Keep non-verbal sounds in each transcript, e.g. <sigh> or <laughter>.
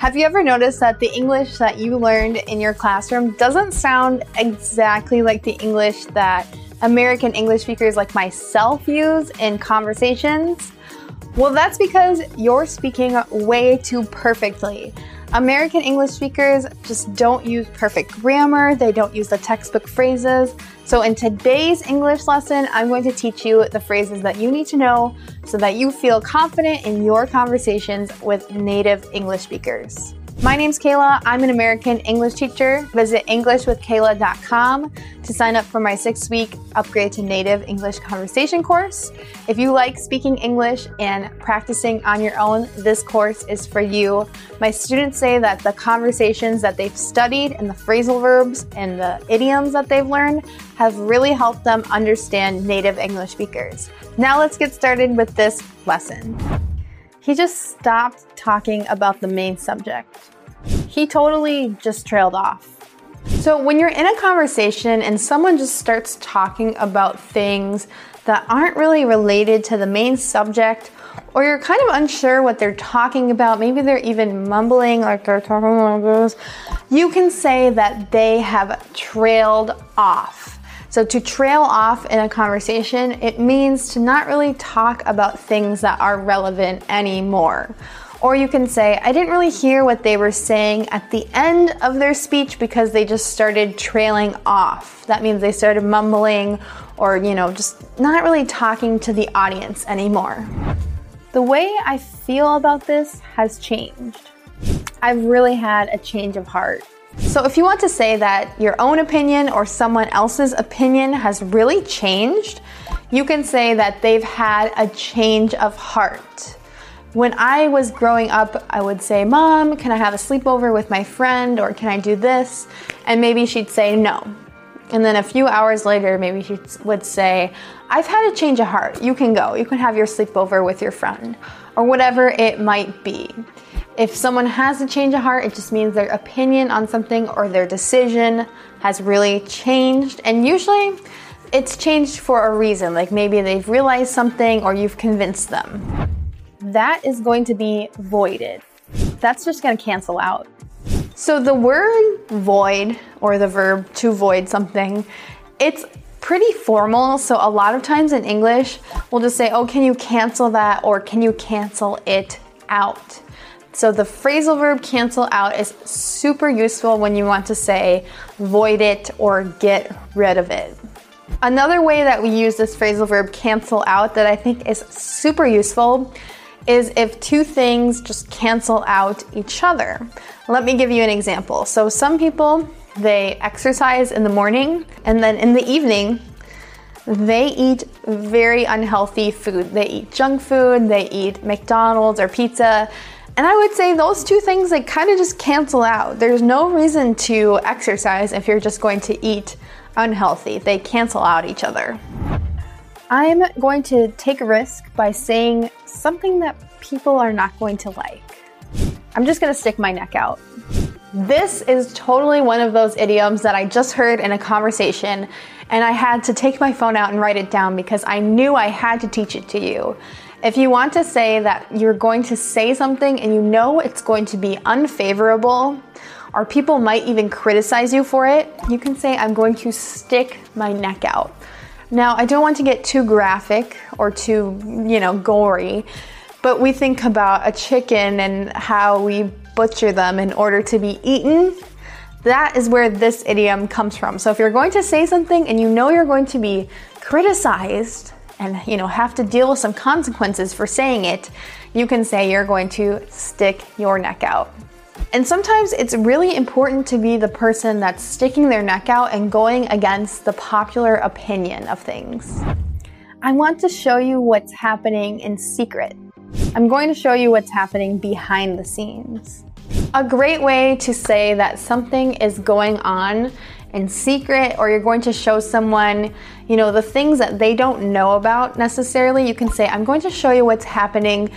Have you ever noticed that the English that you learned in your classroom doesn't sound exactly like the English that American English speakers like myself use in conversations? Well, that's because you're speaking way too perfectly. American English speakers just don't use perfect grammar, they don't use the textbook phrases. So, in today's English lesson, I'm going to teach you the phrases that you need to know so that you feel confident in your conversations with native English speakers. My name's Kayla. I'm an American English teacher. Visit EnglishWithKayla.com to sign up for my six week upgrade to native English conversation course. If you like speaking English and practicing on your own, this course is for you. My students say that the conversations that they've studied and the phrasal verbs and the idioms that they've learned have really helped them understand native English speakers. Now let's get started with this lesson. He just stopped talking about the main subject. He totally just trailed off. So, when you're in a conversation and someone just starts talking about things that aren't really related to the main subject, or you're kind of unsure what they're talking about, maybe they're even mumbling like they're talking like this, you can say that they have trailed off. So, to trail off in a conversation, it means to not really talk about things that are relevant anymore. Or you can say, I didn't really hear what they were saying at the end of their speech because they just started trailing off. That means they started mumbling or, you know, just not really talking to the audience anymore. The way I feel about this has changed. I've really had a change of heart. So, if you want to say that your own opinion or someone else's opinion has really changed, you can say that they've had a change of heart. When I was growing up, I would say, Mom, can I have a sleepover with my friend or can I do this? And maybe she'd say no. And then a few hours later, maybe she would say, I've had a change of heart. You can go. You can have your sleepover with your friend or whatever it might be. If someone has a change of heart, it just means their opinion on something or their decision has really changed. And usually it's changed for a reason, like maybe they've realized something or you've convinced them. That is going to be voided. That's just going to cancel out. So the word void or the verb to void something, it's pretty formal. So a lot of times in English, we'll just say, oh, can you cancel that or can you cancel it out? So the phrasal verb cancel out is super useful when you want to say void it or get rid of it. Another way that we use this phrasal verb cancel out that I think is super useful is if two things just cancel out each other. Let me give you an example. So some people they exercise in the morning and then in the evening they eat very unhealthy food. They eat junk food, they eat McDonald's or pizza, and I would say those two things like kind of just cancel out. There's no reason to exercise if you're just going to eat unhealthy. They cancel out each other. I'm going to take a risk by saying something that people are not going to like. I'm just going to stick my neck out. This is totally one of those idioms that I just heard in a conversation, and I had to take my phone out and write it down because I knew I had to teach it to you. If you want to say that you're going to say something and you know it's going to be unfavorable, or people might even criticize you for it, you can say, I'm going to stick my neck out. Now, I don't want to get too graphic or too, you know, gory, but we think about a chicken and how we butcher them in order to be eaten. That is where this idiom comes from. So if you're going to say something and you know you're going to be criticized, and you know have to deal with some consequences for saying it, you can say you're going to stick your neck out. And sometimes it's really important to be the person that's sticking their neck out and going against the popular opinion of things. I want to show you what's happening in secret. I'm going to show you what's happening behind the scenes. A great way to say that something is going on in secret or you're going to show someone, you know, the things that they don't know about necessarily, you can say, I'm going to show you what's happening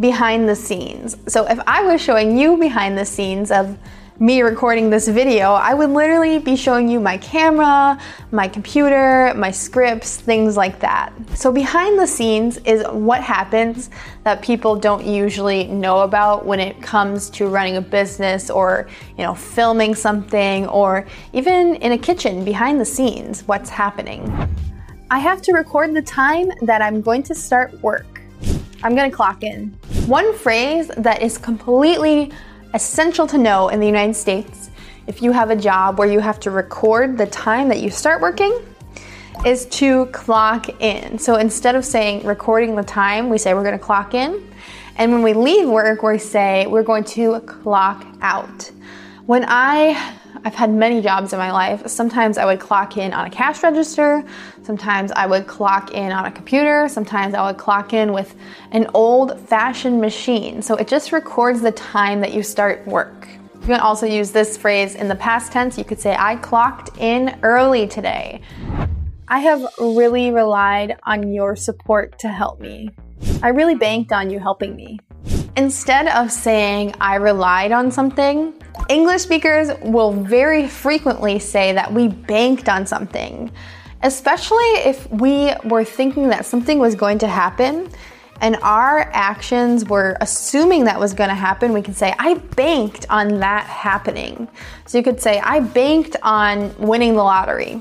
behind the scenes. So if I was showing you behind the scenes of me recording this video, I would literally be showing you my camera, my computer, my scripts, things like that. So behind the scenes is what happens that people don't usually know about when it comes to running a business or, you know, filming something or even in a kitchen behind the scenes, what's happening. I have to record the time that I'm going to start work. I'm to clock in. One phrase that is completely essential to know in the United States if you have a job where you have to record the time that you start working is to clock in. So instead of saying recording the time, we say we're going to clock in. And when we leave work, we say we're going to clock out. When I I've had many jobs in my life. Sometimes I would clock in on a cash register. Sometimes I would clock in on a computer. Sometimes I would clock in with an old fashioned machine. So it just records the time that you start work. You can also use this phrase in the past tense. You could say, I clocked in early today. I have really relied on your support to help me. I really banked on you helping me. Instead of saying I relied on something, English speakers will very frequently say that we banked on something, especially if we were thinking that something was going to happen and our actions were assuming that was going to happen. We can say, I banked on that happening. So you could say, I banked on winning the lottery.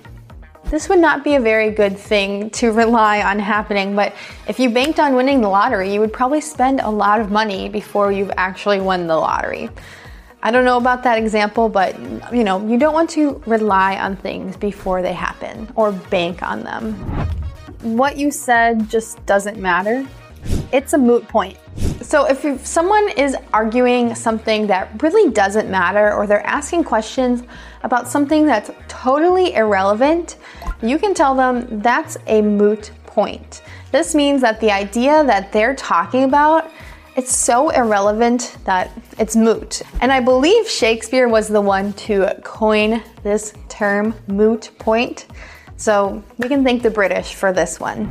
This would not be a very good thing to <laughs> rely on happening, but if you banked on winning the lottery, you would probably spend a lot of money before you've actually won the lottery. I don't know about that example, but you know, you don't want to rely on things before they happen or bank on them. What you said just doesn't matter. It's a moot point. So if someone is arguing something that really doesn't matter or they're asking questions about something that's totally irrelevant, you can tell them that's a moot point. This means that the idea that they're talking about it's so irrelevant that it's moot. And I believe Shakespeare was the one to coin this term moot point. So we can thank the British for this one.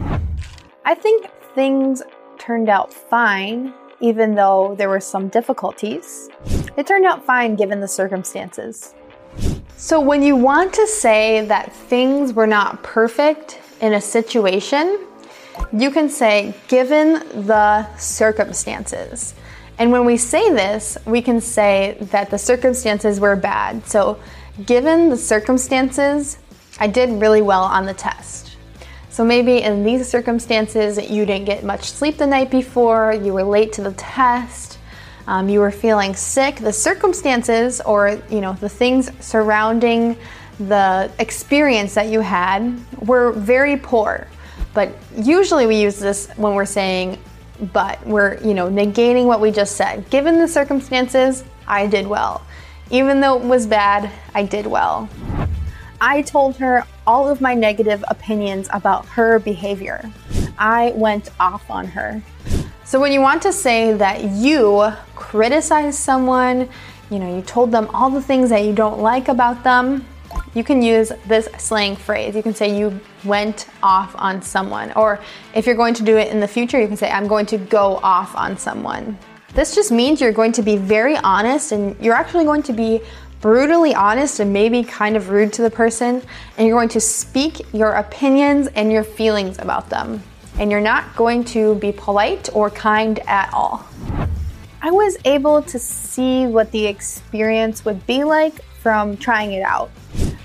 I think things turned out fine, even though there were some difficulties. It turned out fine given the circumstances. So when you want to say that things were not perfect in a situation, you can say, given the circumstances. And when we say this, we can say that the circumstances were bad. So, given the circumstances, I did really well on the test. So, maybe in these circumstances, you didn't get much sleep the night before, you were late to the test, um, you were feeling sick. The circumstances, or you know, the things surrounding the experience that you had, were very poor. But usually we use this when we're saying but. We're, you know, negating what we just said. Given the circumstances, I did well. Even though it was bad, I did well. I told her all of my negative opinions about her behavior. I went off on her. So when you want to say that you criticize someone, you know, you told them all the things that you don't like about them, you can use this slang phrase. You can say you went off on someone. Or if you're going to do it in the future, you can say, I'm going to go off on someone. This just means you're going to be very honest and you're actually going to be brutally honest and maybe kind of rude to the person. And you're going to speak your opinions and your feelings about them. And you're not going to be polite or kind at all. I was able to see what the experience would be like from trying it out.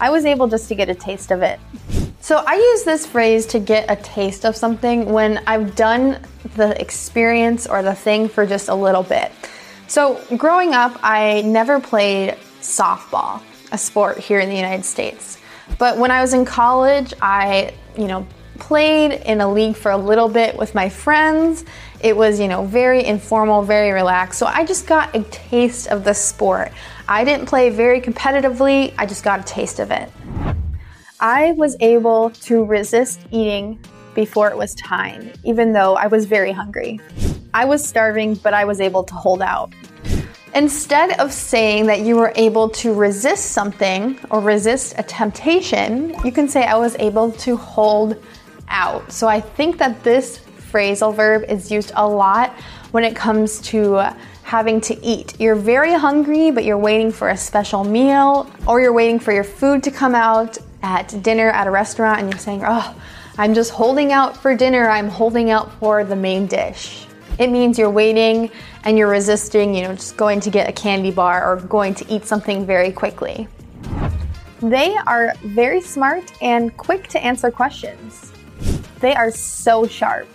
I was able just to get a taste of it. So I use this phrase to get a taste of something when I've done the experience or the thing for just a little bit. So growing up, I never played softball, a sport here in the United States. But when I was in college, I, you know, played in a league for a little bit with my friends. It was, you know, very informal, very relaxed. So I just got a taste of the sport. I didn't play very competitively, I just got a taste of it. I was able to resist eating before it was time, even though I was very hungry. I was starving, but I was able to hold out. Instead of saying that you were able to resist something or resist a temptation, you can say I was able to hold out. So I think that this phrasal verb is used a lot when it comes to having to eat. You're very hungry, but you're waiting for a special meal, or you're waiting for your food to come out at dinner at a restaurant and you're saying, Oh, I'm just holding out for dinner, I'm holding out for the main dish. It means you're waiting and you're resisting, you know, just going to get a candy bar or going to eat something very quickly. They are very smart and quick to answer questions. They are so sharp.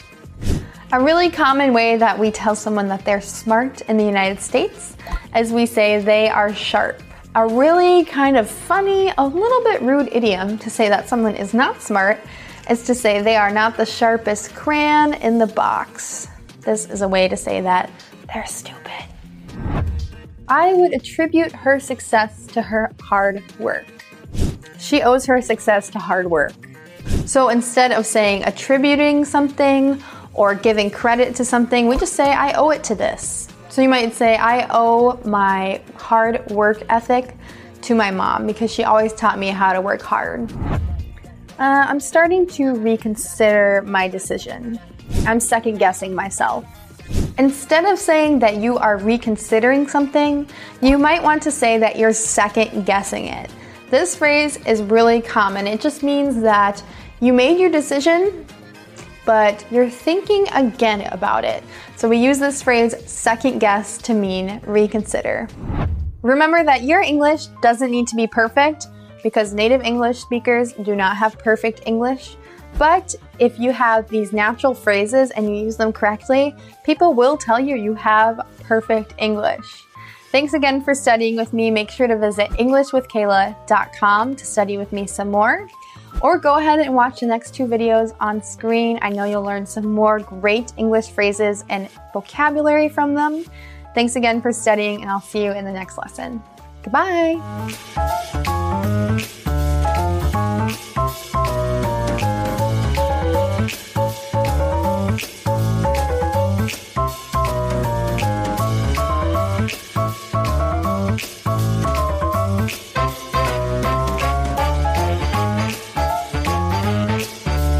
A really common way that we tell someone that they're smart in the United States is we say they are sharp. A really kind of funny, a little bit rude idiom to say that someone is not smart is to say they are not the sharpest crayon in the box. This is a way to say that they're stupid. I would attribute her success to her hard work. She owes her success to hard work. So instead of saying attributing something or giving credit to something, we just say, I owe it to this. So you might say, I owe my hard work ethic to my mom because she always taught me how to work hard. Uh, I'm starting to reconsider my decision. I'm second guessing myself. Instead of saying that you are reconsidering something, you might want to say that you're second guessing it. This phrase is really common. It just means that you made your decision, but you're thinking again about it. So we use this phrase second guess to mean reconsider. Remember that your English doesn't need to be perfect because native English speakers do not have perfect English. But if you have these natural phrases and you use them correctly, people will tell you you have perfect English. Thanks again for studying with me. Make sure to visit EnglishWithKayla.com to study with me some more. Or go ahead and watch the next two videos on screen. I know you'll learn some more great English phrases and vocabulary from them. Thanks again for studying, and I'll see you in the next lesson. Goodbye.